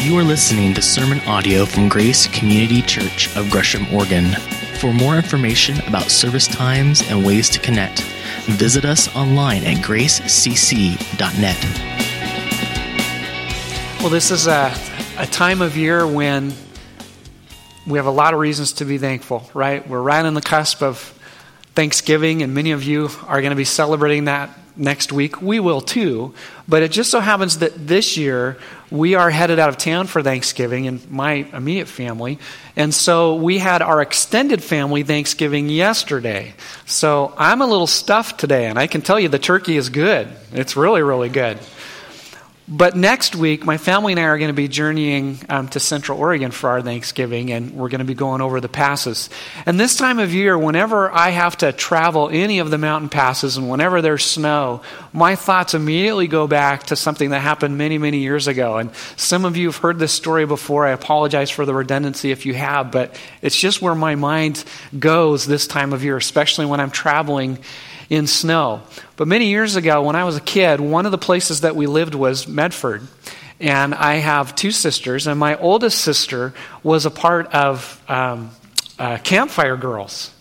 You are listening to sermon audio from Grace Community Church of Gresham, Oregon. For more information about service times and ways to connect, visit us online at gracecc.net. Well, this is a, a time of year when we have a lot of reasons to be thankful, right? We're right on the cusp of Thanksgiving, and many of you are going to be celebrating that next week. We will too. But it just so happens that this year we are headed out of town for Thanksgiving and my immediate family. And so we had our extended family Thanksgiving yesterday. So I'm a little stuffed today, and I can tell you the turkey is good. It's really, really good. But next week, my family and I are going to be journeying um, to Central Oregon for our Thanksgiving, and we're going to be going over the passes. And this time of year, whenever I have to travel any of the mountain passes and whenever there's snow, my thoughts immediately go back to something that happened many, many years ago. And some of you have heard this story before. I apologize for the redundancy if you have, but it's just where my mind goes this time of year, especially when I'm traveling in snow. But many years ago, when I was a kid, one of the places that we lived was Medford. And I have two sisters, and my oldest sister was a part of um, uh, Campfire Girls,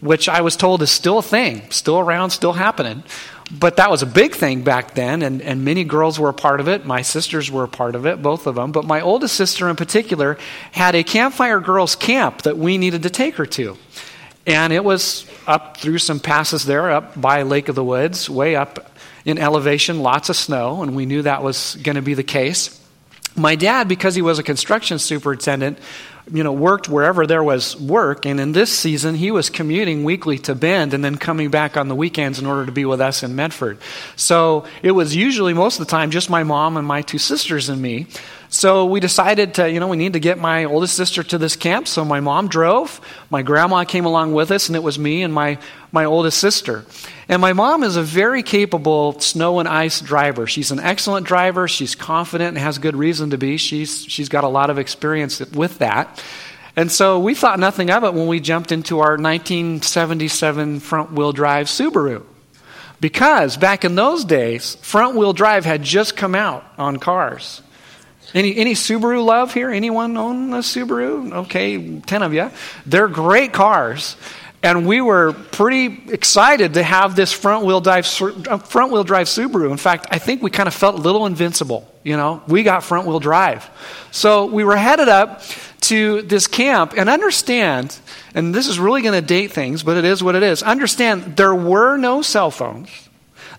which I was told is still a thing, still around, still happening. But that was a big thing back then, and, and many girls were a part of it. My sisters were a part of it, both of them. But my oldest sister in particular had a Campfire Girls camp that we needed to take her to. And it was up through some passes there, up by Lake of the Woods, way up in elevation, lots of snow, and we knew that was going to be the case. My dad, because he was a construction superintendent, you know, worked wherever there was work, and in this season he was commuting weekly to Bend and then coming back on the weekends in order to be with us in Medford. So it was usually most of the time just my mom and my two sisters and me. So we decided to, you know, we need to get my oldest sister to this camp. So my mom drove, my grandma came along with us, and it was me and my, my oldest sister. And my mom is a very capable snow and ice driver. She's an excellent driver. She's confident and has good reason to be. She's, she's got a lot of experience with that. And so we thought nothing of it when we jumped into our 1977 front wheel drive Subaru. Because back in those days, front wheel drive had just come out on cars. Any, any Subaru love here? Anyone own a Subaru? Okay, 10 of you. They're great cars. And we were pretty excited to have this front wheel drive, uh, front wheel drive Subaru. In fact, I think we kind of felt a little invincible. You know, we got front wheel drive. So we were headed up to this camp and understand, and this is really going to date things, but it is what it is. Understand, there were no cell phones,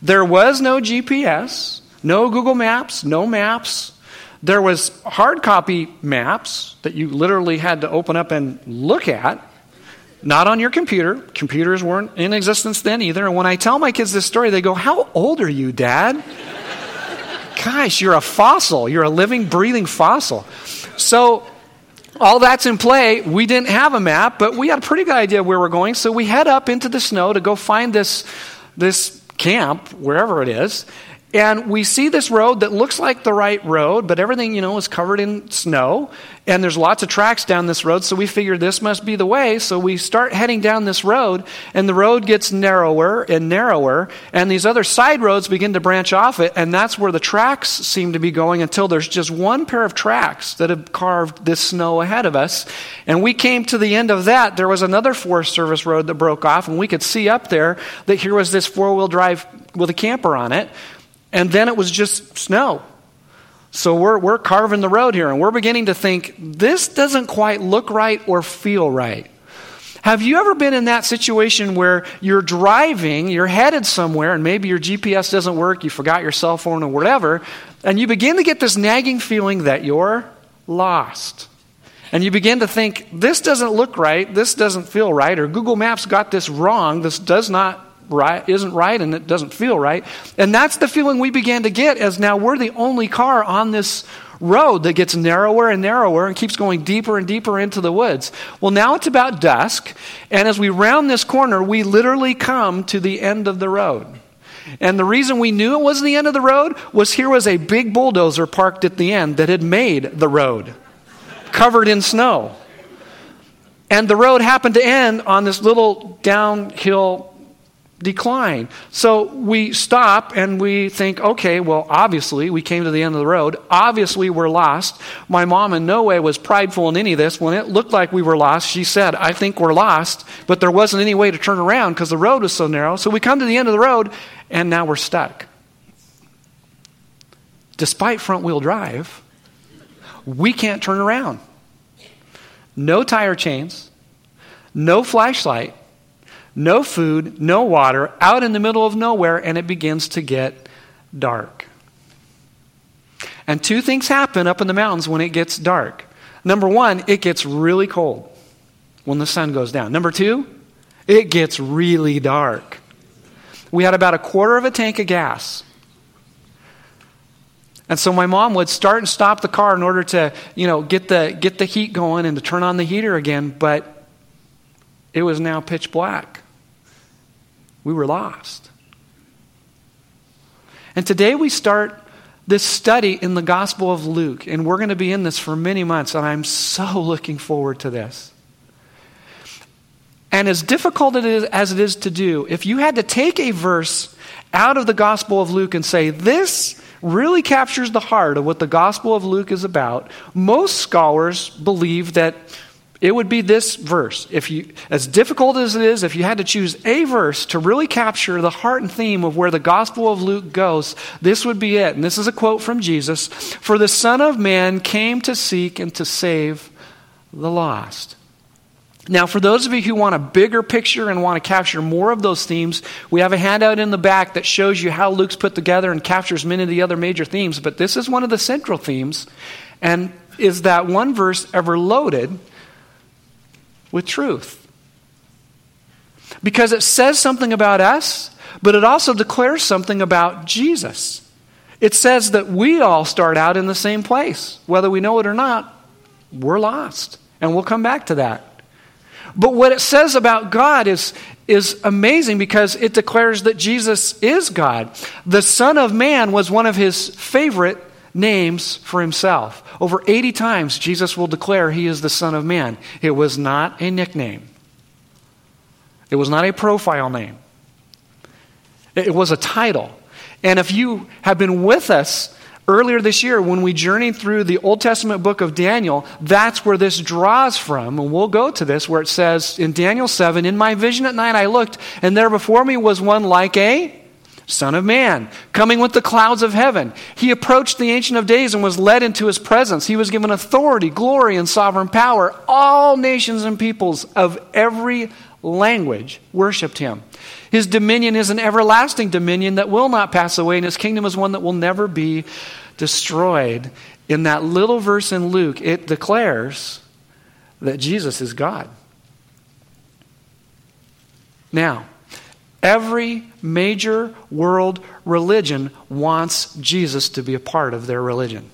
there was no GPS, no Google Maps, no maps, there was hard copy maps that you literally had to open up and look at, not on your computer. Computers weren't in existence then either. And when I tell my kids this story, they go, How old are you, Dad? Gosh, you're a fossil. You're a living, breathing fossil. So, all that's in play. We didn't have a map, but we had a pretty good idea where we're going. So, we head up into the snow to go find this, this camp, wherever it is. And we see this road that looks like the right road, but everything, you know, is covered in snow. And there's lots of tracks down this road, so we figure this must be the way. So we start heading down this road, and the road gets narrower and narrower, and these other side roads begin to branch off it, and that's where the tracks seem to be going until there's just one pair of tracks that have carved this snow ahead of us. And we came to the end of that. There was another Forest Service road that broke off, and we could see up there that here was this four wheel drive with a camper on it. And then it was just snow. So we're, we're carving the road here, and we're beginning to think this doesn't quite look right or feel right. Have you ever been in that situation where you're driving, you're headed somewhere, and maybe your GPS doesn't work, you forgot your cell phone or whatever, and you begin to get this nagging feeling that you're lost? And you begin to think, this doesn't look right, this doesn't feel right, or Google Maps got this wrong, this does not right, isn't right and it doesn't feel right. And that's the feeling we began to get as now we're the only car on this road that gets narrower and narrower and keeps going deeper and deeper into the woods. Well, now it's about dusk, and as we round this corner, we literally come to the end of the road. And the reason we knew it was the end of the road was here was a big bulldozer parked at the end that had made the road, covered in snow. And the road happened to end on this little downhill decline. So we stop and we think, okay, well, obviously we came to the end of the road. Obviously we're lost. My mom in no way was prideful in any of this. When it looked like we were lost, she said, I think we're lost, but there wasn't any way to turn around because the road was so narrow. So we come to the end of the road and now we're stuck. Despite front wheel drive, we can't turn around. No tire chains, no flashlight, no food, no water, out in the middle of nowhere, and it begins to get dark. And two things happen up in the mountains when it gets dark. Number one, it gets really cold when the sun goes down. Number two, it gets really dark. We had about a quarter of a tank of gas. And so my mom would start and stop the car in order to, you know, get the, get the heat going and to turn on the heater again, but it was now pitch black. We were lost. And today we start this study in the Gospel of Luke, and we're going to be in this for many months, and I'm so looking forward to this. And as difficult it is, as it is to do, if you had to take a verse out of the Gospel of Luke and say, This really captures the heart of what the Gospel of Luke is about, most scholars believe that it would be this verse. If you, as difficult as it is, if you had to choose a verse to really capture the heart and theme of where the Gospel of Luke goes, this would be it. And this is a quote from Jesus For the Son of Man came to seek and to save the lost. Now, for those of you who want a bigger picture and want to capture more of those themes, we have a handout in the back that shows you how Luke's put together and captures many of the other major themes. But this is one of the central themes. And is that one verse ever loaded with truth? Because it says something about us, but it also declares something about Jesus. It says that we all start out in the same place. Whether we know it or not, we're lost. And we'll come back to that. But what it says about God is, is amazing because it declares that Jesus is God. The Son of Man was one of his favorite names for himself. Over 80 times, Jesus will declare he is the Son of Man. It was not a nickname, it was not a profile name, it was a title. And if you have been with us earlier this year when we journeyed through the Old Testament book of Daniel, that's where this draws from. And we'll go to this where it says in Daniel 7 In my vision at night I looked, and there before me was one like a Son of Man, coming with the clouds of heaven. He approached the Ancient of Days and was led into his presence. He was given authority, glory, and sovereign power. All nations and peoples of every language worshiped him. His dominion is an everlasting dominion that will not pass away, and his kingdom is one that will never be destroyed. In that little verse in Luke, it declares that Jesus is God. Now, every major world religion wants Jesus to be a part of their religion.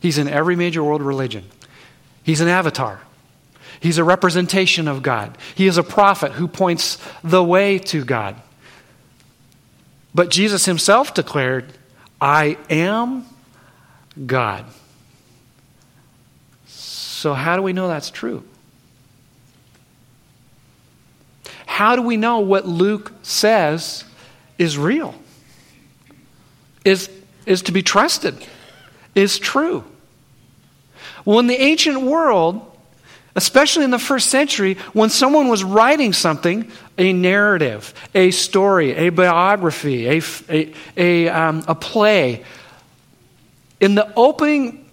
He's in every major world religion. He's an avatar. He's a representation of God. He is a prophet who points the way to God. But Jesus himself declared, I am God. So, how do we know that's true? How do we know what Luke says is real, is, is to be trusted, is true? Well, in the ancient world, especially in the first century, when someone was writing something, a narrative, a story, a biography, a, a, a, um, a play, in the opening,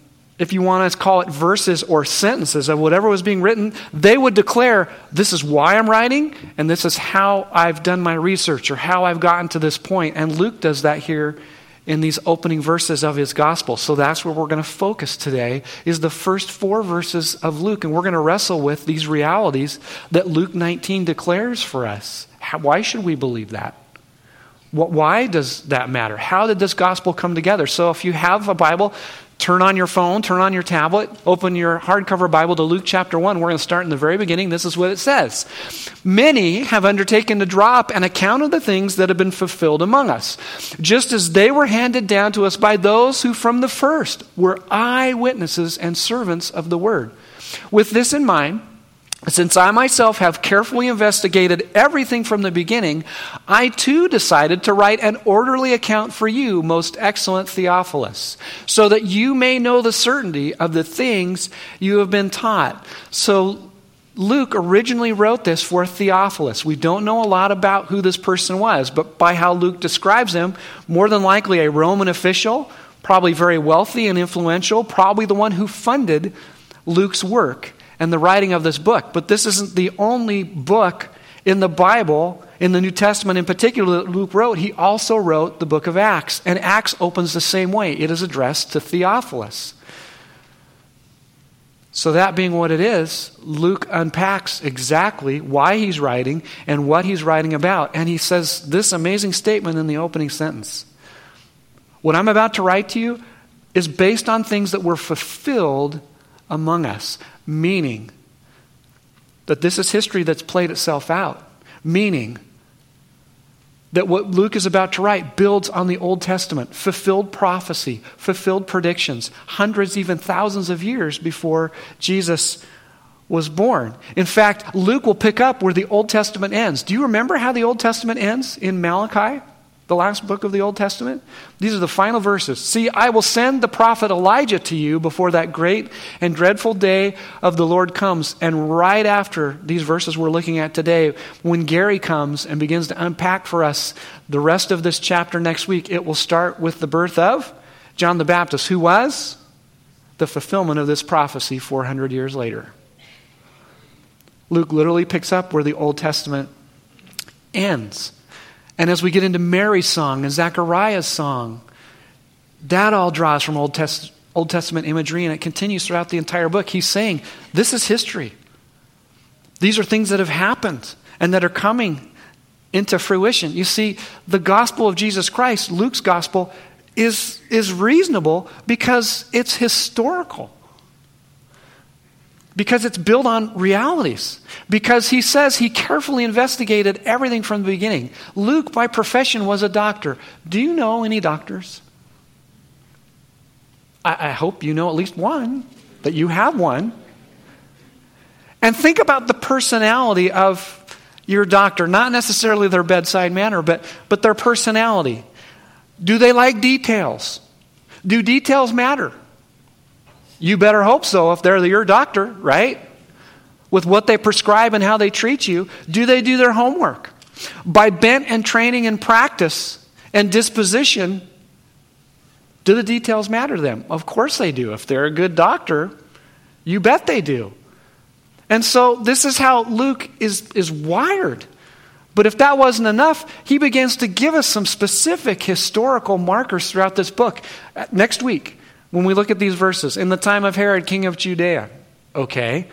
if you want to call it verses or sentences of whatever was being written, they would declare, This is why I'm writing, and this is how I've done my research or how I've gotten to this point. And Luke does that here in these opening verses of his gospel. So that's where we're going to focus today is the first 4 verses of Luke and we're going to wrestle with these realities that Luke 19 declares for us. How, why should we believe that? Why does that matter? How did this gospel come together? So, if you have a Bible, turn on your phone, turn on your tablet, open your hardcover Bible to Luke chapter 1. We're going to start in the very beginning. This is what it says Many have undertaken to draw up an account of the things that have been fulfilled among us, just as they were handed down to us by those who from the first were eyewitnesses and servants of the word. With this in mind, Since I myself have carefully investigated everything from the beginning, I too decided to write an orderly account for you, most excellent Theophilus, so that you may know the certainty of the things you have been taught. So Luke originally wrote this for Theophilus. We don't know a lot about who this person was, but by how Luke describes him, more than likely a Roman official, probably very wealthy and influential, probably the one who funded Luke's work and the writing of this book. But this isn't the only book in the Bible, in the New Testament in particular, that Luke wrote. He also wrote the book of Acts. And Acts opens the same way it is addressed to Theophilus. So, that being what it is, Luke unpacks exactly why he's writing and what he's writing about. And he says this amazing statement in the opening sentence What I'm about to write to you is based on things that were fulfilled among us meaning that this is history that's played itself out, meaning that what Luke is about to write builds on the Old Testament, fulfilled prophecy, fulfilled predictions, hundreds, even thousands of years before Jesus was born. In fact, Luke will pick up where the Old Testament ends. Do you remember how the Old Testament ends in Malachi? The last book of the Old Testament? These are the final verses. See, I will send the prophet Elijah to you before that great and dreadful day of the Lord comes. And right after these verses we're looking at today, when Gary comes and begins to unpack for us the rest of this chapter next week, it will start with the birth of John the Baptist, who was the fulfillment of this prophecy 400 years later. Luke literally picks up where the Old Testament ends. And as we get into Mary's song and Zechariah's song, that all draws from Old, Test- Old Testament imagery and it continues throughout the entire book. He's saying, This is history. These are things that have happened and that are coming into fruition. You see, the gospel of Jesus Christ, Luke's gospel, is, is reasonable because it's historical because it's built on realities. Because he says he carefully investigated everything from the beginning. Luke, by profession, was a doctor. Do you know any doctors? I, I hope you know at least one, that you have one. And think about the personality of your doctor, not necessarily their bedside manner, but, but their personality. Do they like details? Do details matter? You better hope so if they're your doctor, right? With what they prescribe and how they treat you, do they do their homework? By bent and training and practice and disposition, do the details matter to them? Of course they do. If they're a good doctor, you bet they do. And so this is how Luke is, is wired. But if that wasn't enough, he begins to give us some specific historical markers throughout this book. Next week, when we look at these verses. In the time of Herod, king of Judea. Okay.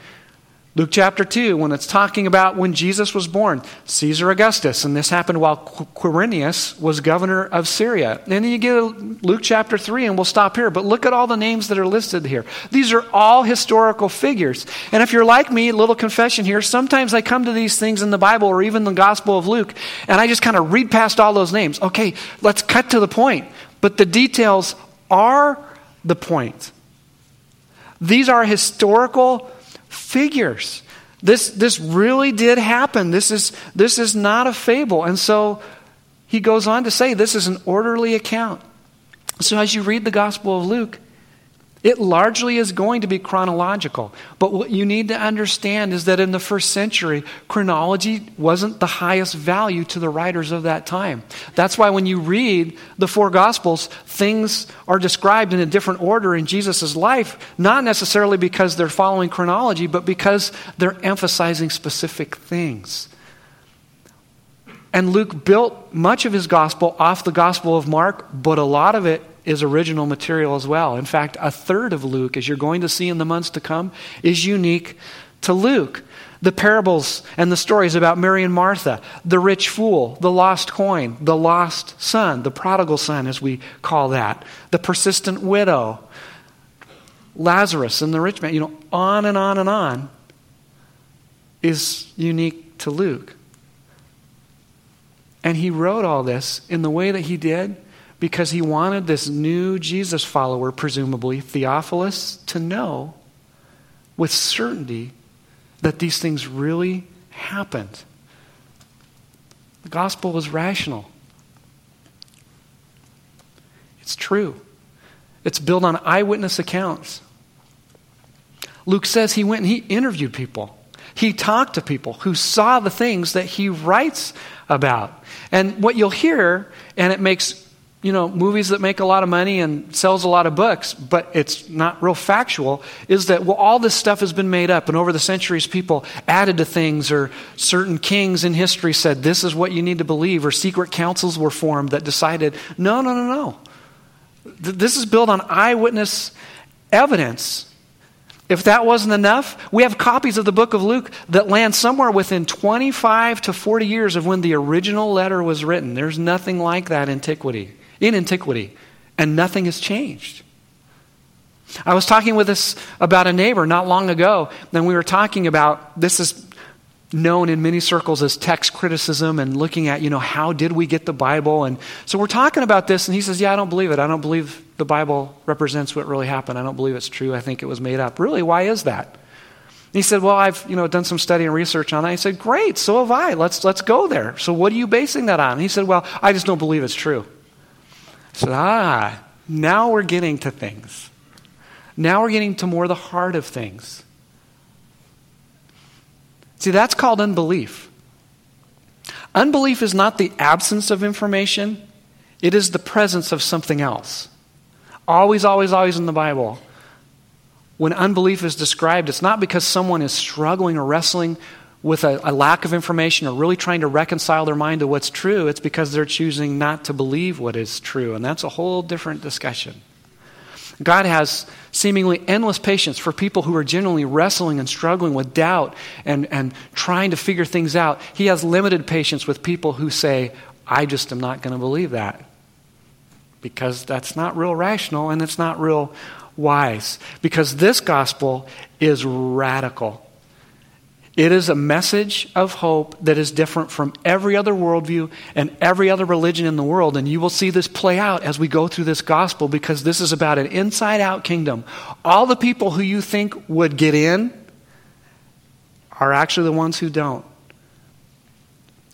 Luke chapter 2, when it's talking about when Jesus was born, Caesar Augustus, and this happened while Quirinius was governor of Syria. And then you get Luke chapter 3, and we'll stop here. But look at all the names that are listed here. These are all historical figures. And if you're like me, little confession here, sometimes I come to these things in the Bible or even the Gospel of Luke, and I just kind of read past all those names. Okay, let's cut to the point. But the details are the point. These are historical figures. This, this really did happen. This is, this is not a fable. And so he goes on to say this is an orderly account. So as you read the Gospel of Luke, it largely is going to be chronological. But what you need to understand is that in the first century, chronology wasn't the highest value to the writers of that time. That's why when you read the four Gospels, things are described in a different order in Jesus' life, not necessarily because they're following chronology, but because they're emphasizing specific things. And Luke built much of his gospel off the Gospel of Mark, but a lot of it is original material as well. In fact, a third of Luke, as you're going to see in the months to come, is unique to Luke. The parables and the stories about Mary and Martha, the rich fool, the lost coin, the lost son, the prodigal son, as we call that, the persistent widow, Lazarus and the rich man, you know, on and on and on, is unique to Luke. And he wrote all this in the way that he did because he wanted this new Jesus follower, presumably Theophilus, to know with certainty that these things really happened. The gospel is rational. It's true. It's built on eyewitness accounts. Luke says he went and he interviewed people. He talked to people who saw the things that he writes about. And what you'll hear, and it makes you know, movies that make a lot of money and sells a lot of books, but it's not real factual, is that, well, all this stuff has been made up, and over the centuries, people added to things, or certain kings in history said, this is what you need to believe, or secret councils were formed that decided, no, no, no, no. This is built on eyewitness evidence. If that wasn't enough, we have copies of the book of Luke that land somewhere within 25 to 40 years of when the original letter was written. There's nothing like that antiquity, in antiquity, and nothing has changed. I was talking with this about a neighbor not long ago, and we were talking about this is known in many circles as text criticism and looking at, you know, how did we get the Bible? And so we're talking about this, and he says, Yeah, I don't believe it. I don't believe the Bible represents what really happened. I don't believe it's true. I think it was made up. Really, why is that? he said, Well, I've you know, done some study and research on that. He said, Great, so have I. Let's, let's go there. So what are you basing that on? he said, Well, I just don't believe it's true. Said, Ah, now we're getting to things. Now we're getting to more the heart of things. See, that's called unbelief. Unbelief is not the absence of information, it is the presence of something else. Always, always, always in the Bible. When unbelief is described, it's not because someone is struggling or wrestling with a, a, lack of information or really trying to reconcile their mind to what's true. It's because they're choosing not to believe what is true. And that's a whole different discussion. God has seemingly endless patience for people who are genuinely wrestling and struggling with doubt and, and trying to figure things out. He has limited patience with people who say, I just am not going to believe that. Because that's not real rational and it's not real wise. Because this gospel is radical. It is a message of hope that is different from every other worldview and every other religion in the world. And you will see this play out as we go through this gospel because this is about an inside out kingdom. All the people who you think would get in are actually the ones who don't.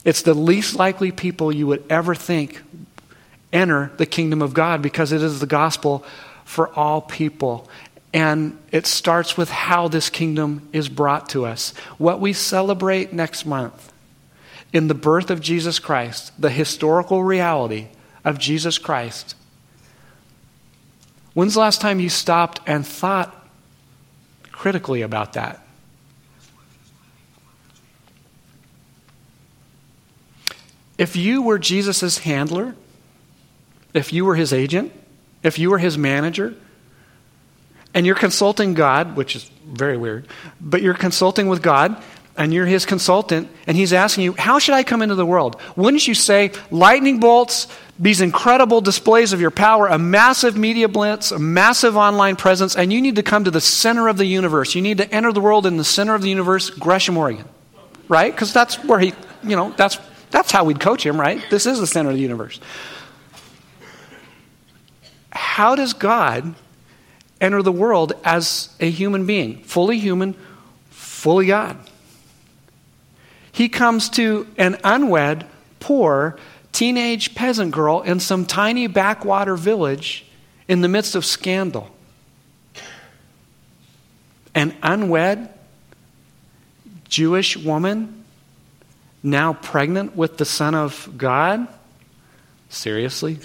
It's the least likely people you would ever think enter the kingdom of God because it is the gospel for all people. And it starts with how this kingdom is brought to us. What we celebrate next month in the birth of Jesus Christ, the historical reality of Jesus Christ. When's the last time you stopped and thought critically about that? If you were Jesus' handler, if you were his agent, if you were his manager, and you're consulting God, which is very weird, but you're consulting with God and you're his consultant, and he's asking you, How should I come into the world? Wouldn't you say, lightning bolts, these incredible displays of your power, a massive media blitz, a massive online presence, and you need to come to the center of the universe. You need to enter the world in the center of the universe, Gresham, Oregon. Right? Because that's where he, you know, that's, that's how we'd coach him, right? This is the center of the universe. How does God enter the world as a human being, fully human, fully God. He comes to an unwed, poor, teenage peasant girl in some tiny backwater village in the midst of scandal. An unwed Jewish woman, now pregnant with the Son of God? Seriously?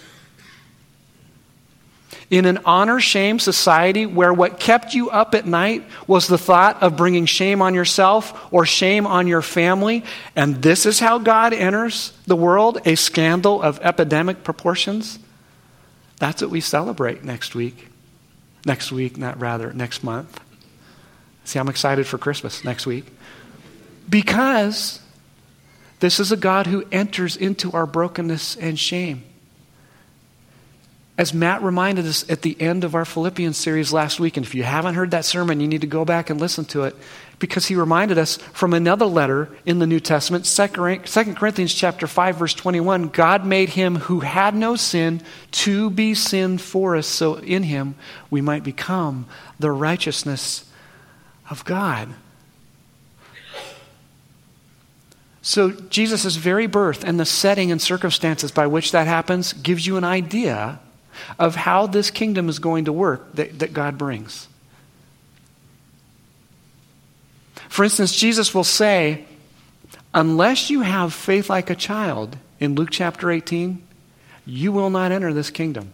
In an honor shame society where what kept you up at night was the thought of bringing shame on yourself or shame on your family, and this is how God enters the world a scandal of epidemic proportions, that's what we celebrate next week. Next week, not rather, next month. See, I'm excited for Christmas next week. Because this is a God who enters into our brokenness and shame. As Matt reminded us at the end of our Philippians series last week, and if you haven't heard that sermon, you need to go back and listen to it, because he reminded us from another letter in the New Testament, 2 Corinthians chapter 5, verse 21, God made him who had no sin to be sin for us, so in him we might become the righteousness of God. So, Jesus' very birth and the setting and circumstances by which that happens gives you an idea of how this kingdom is going to work that, that God brings. For instance, Jesus will say, Unless you have faith like a child, in Luke chapter 18, you will not enter this kingdom.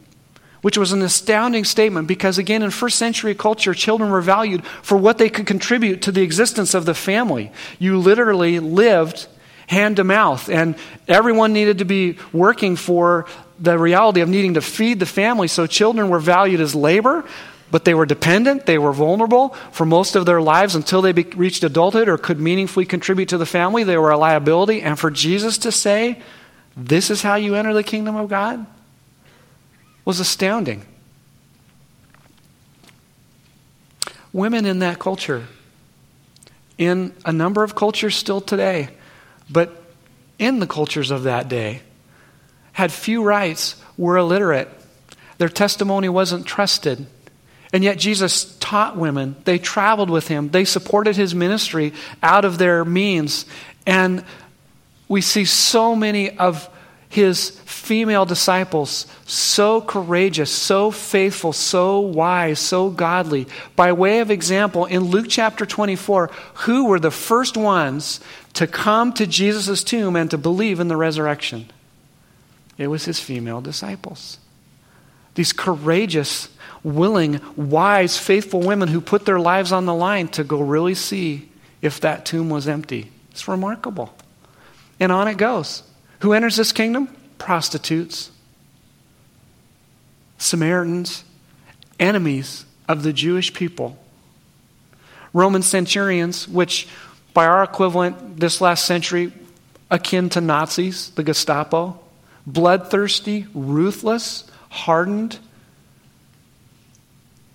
Which was an astounding statement because, again, in first century culture, children were valued for what they could contribute to the existence of the family. You literally lived hand to mouth, and everyone needed to be working for the reality of needing to feed the family. So children were valued as labor, but they were dependent, they were vulnerable for most of their lives until they be- reached adulthood or could meaningfully contribute to the family. They were a liability. And for Jesus to say, This is how you enter the kingdom of God, was astounding. Women in that culture, in a number of cultures still today, but in the cultures of that day, had few rights, were illiterate. Their testimony wasn't trusted. And yet Jesus taught women. They traveled with him. They supported his ministry out of their means. And we see so many of his female disciples so courageous, so faithful, so wise, so godly. By way of example, in Luke chapter 24, who were the first ones to come to Jesus' tomb and to believe in the resurrection? It was his female disciples. These courageous, willing, wise, faithful women who put their lives on the line to go really see if that tomb was empty. It's remarkable. And on it goes. Who enters this kingdom? Prostitutes, Samaritans, enemies of the Jewish people, Roman centurions, which by our equivalent this last century, akin to Nazis, the Gestapo, bloodthirsty, ruthless, hardened,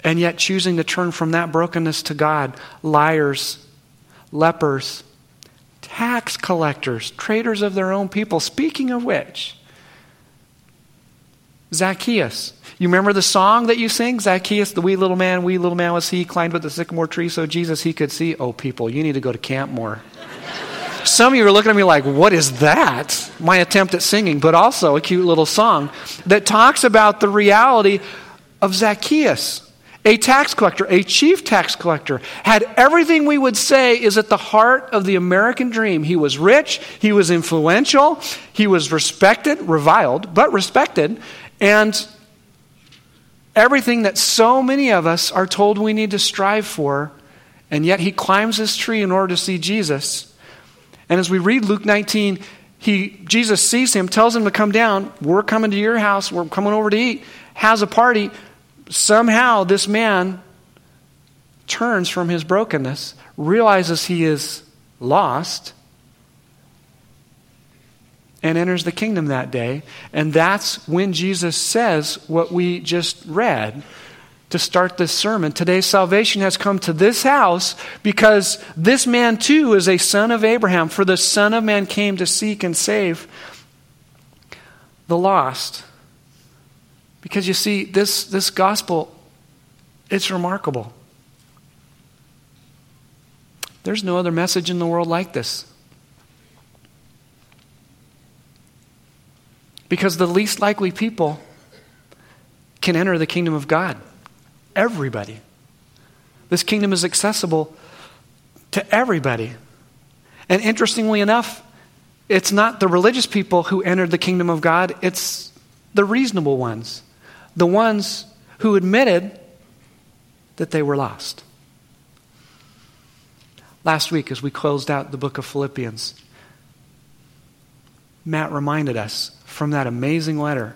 and yet choosing to turn from that brokenness to God, liars, lepers, tax collectors, traitors of their own people. Speaking of which, Zacchaeus. You remember the song that you sing? Zacchaeus, the wee little man, wee little man was he, climbed up the sycamore tree so Jesus he could see. Oh, people, you need to go to camp more. Some of you are looking at me like, what is that? My attempt at singing, but also a cute little song that talks about the reality of Zacchaeus, a tax collector, a chief tax collector, had everything we would say is at the heart of the American dream. He was rich, he was influential, he was respected, reviled, but respected, and everything that so many of us are told we need to strive for, and yet he climbs this tree in order to see Jesus. And as we read Luke 19, he, Jesus sees him, tells him to come down. We're coming to your house. We're coming over to eat. Has a party. Somehow, this man turns from his brokenness, realizes he is lost, and enters the kingdom that day. And that's when Jesus says what we just read to start this sermon. Today's salvation has come to this house because this man too is a son of Abraham. For the Son of Man came to seek and save the lost. Because you see, this, this gospel, it's remarkable. There's no other message in the world like this. Because the least likely people can enter the kingdom of God everybody. This kingdom is accessible to everybody. And interestingly enough, it's not the religious people who entered the kingdom of God, it's the reasonable ones, the ones who admitted that they were lost. Last week, as we closed out the book of Philippians, Matt reminded us from that amazing letter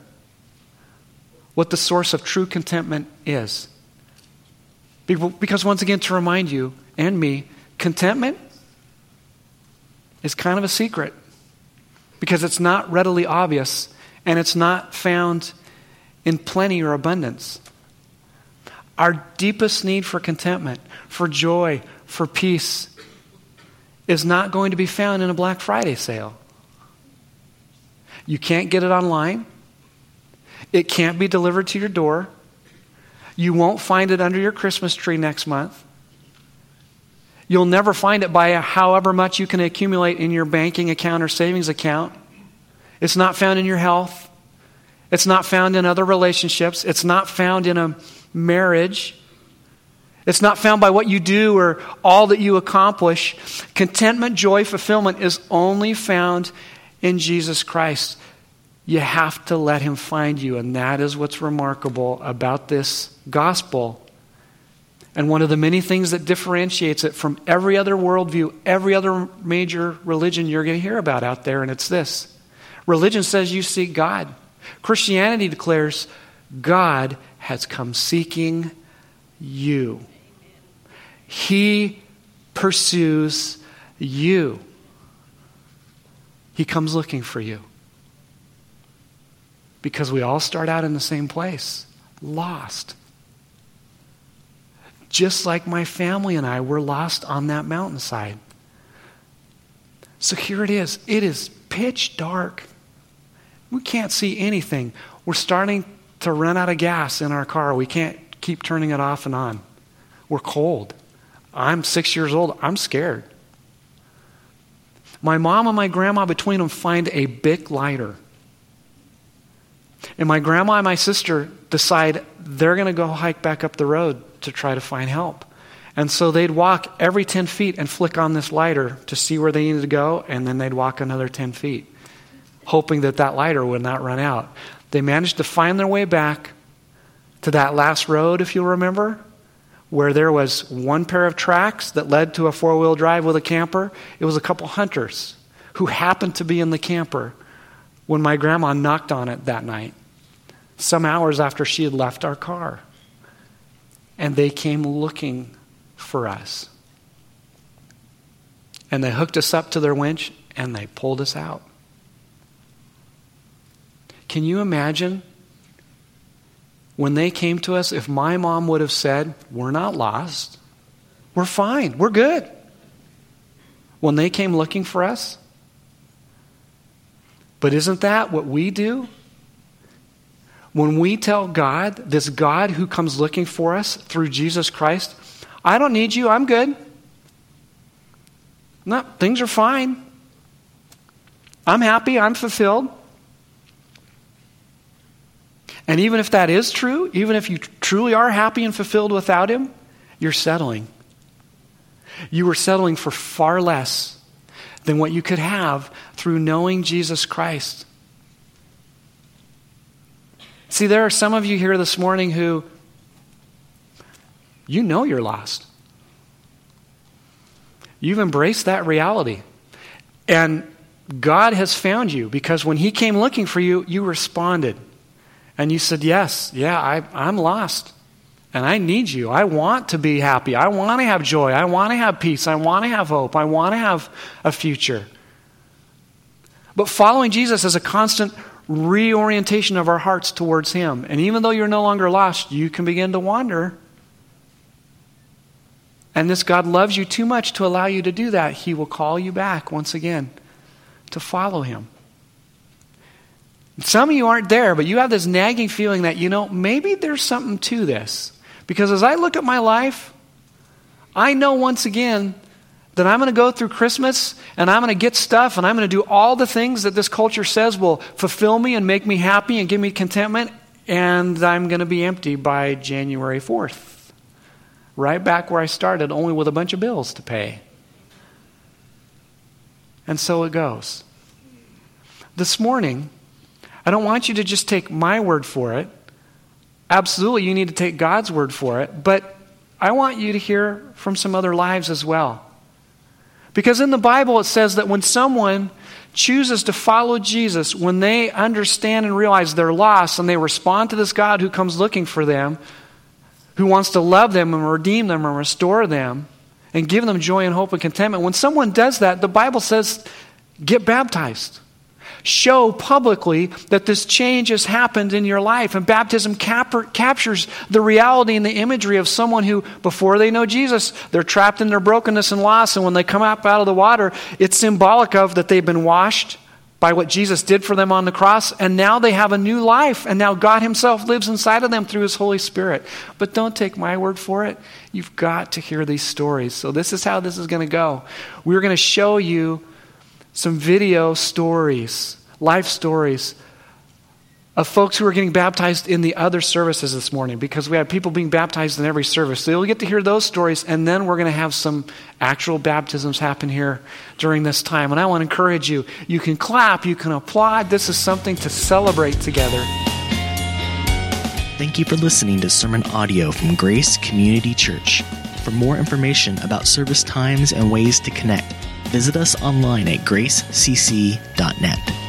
what the source of true contentment is. Because, once again, to remind you and me, contentment is kind of a secret because it's not readily obvious and it's not found in plenty or abundance. Our deepest need for contentment, for joy, for peace is not going to be found in a Black Friday sale. You can't get it online. It can't be delivered to your door. You won't find it under your Christmas tree next month. You'll never find it by however much you can accumulate in your banking account or savings account. It's not found in your health. It's not found in other relationships. It's not found in a marriage. It's not found by what you do or all that you accomplish. Contentment, joy, fulfillment is only found in Jesus Christ. You have to let Him find you, and that is what's remarkable about this gospel. And one of the many things that differentiates it from every other worldview, every other major religion you're going to hear about out there, and it's this religion says you seek God. Christianity declares God has come seeking you. He pursues you. He comes looking for you. Because we all start out in the same place lost. Just like my family and I were lost on that mountainside. So here it is. It is pitch dark. We can't see anything. We're starting to run out of gas in our car. We can't keep turning it off and on. We're cold. I'm six years old. I'm scared. My mom and my grandma, between them, find a big lighter. And my grandma and my sister decide they're going to go hike back up the road to try to find help. And so they'd walk every 10 feet and flick on this lighter to see where they needed to go, and then they'd walk another 10 feet, hoping that that lighter would not run out. They managed to find their way back to that last road, if you'll remember, where there was one pair of tracks that led to a four wheel drive with a camper. It was a couple hunters who happened to be in the camper when my grandma knocked on it that night, some hours after she had left our car. And they came looking for us. And they hooked us up to their winch and they pulled us out. Can you imagine when they came to us, if my mom would have said, We're not lost, we're fine, we're good. When they came looking for us, but isn't that what we do? When we tell God, this God who comes looking for us through Jesus Christ, I don't need you, I'm good. No, things are fine. I'm happy, I'm fulfilled. And even if that is true, even if you truly are happy and fulfilled without Him, you're settling. You were settling for far less than what you could have through knowing Jesus Christ. See, there are some of you here this morning who you know you're lost. You've embraced that reality. And God has found you because when He came looking for you, you responded. And you said, Yes, yeah, I, I'm lost. And I need you. I want to be happy. I want to have joy. I want to have peace. I want to have hope. I want to have a future. But following Jesus is a constant reorientation of our hearts towards Him. And even though you're no longer lost, you can begin to wander. And this God loves you too much to allow you to do that. He will call you back once again to follow Him. Some of you aren't there, but you have this nagging feeling that, you know, maybe there's something to this. Because as I look at my life, I know once again that I'm going to go through Christmas and I'm going to get stuff and I'm going to do all the things that this culture says will fulfill me and make me happy and give me contentment, and I'm going to be empty by January 4th. Right back where I started, only with a bunch of bills to pay. And so it goes. This morning, I don't want you to just take my word for it. Absolutely, you need to take God's word for it. But I want you to hear from some other lives as well. Because in the Bible, it says that when someone chooses to follow Jesus, when they understand and realize they're lost and they respond to this God who comes looking for them, who wants to love them and redeem them and restore them and give them joy and hope and contentment, when someone does that, the Bible says, get baptized show publicly that this change has happened in your life. And baptism cap- captures the reality and the imagery of someone who, before they know Jesus, they're trapped in their brokenness and loss. And when they come up out of the water, it's symbolic of that they've been washed by what Jesus did for them on the cross, and now they have a new life, and now God Himself lives inside of them through His Holy Spirit. But don't take my word for it. You've got to hear these stories. So, this is how this is going to go. We're going to show you some video stories, life stories of folks who are getting baptized in the other services this morning because we have people being baptized in every service. So you'll get to hear those stories, and then we're going to have some actual baptisms happen here during this time. And I want to encourage you you can clap, you can applaud. This is something to celebrate together. Thank you for listening to sermon audio from Grace Community Church. For more information about service times and ways to connect, visit us online at gracecc.net.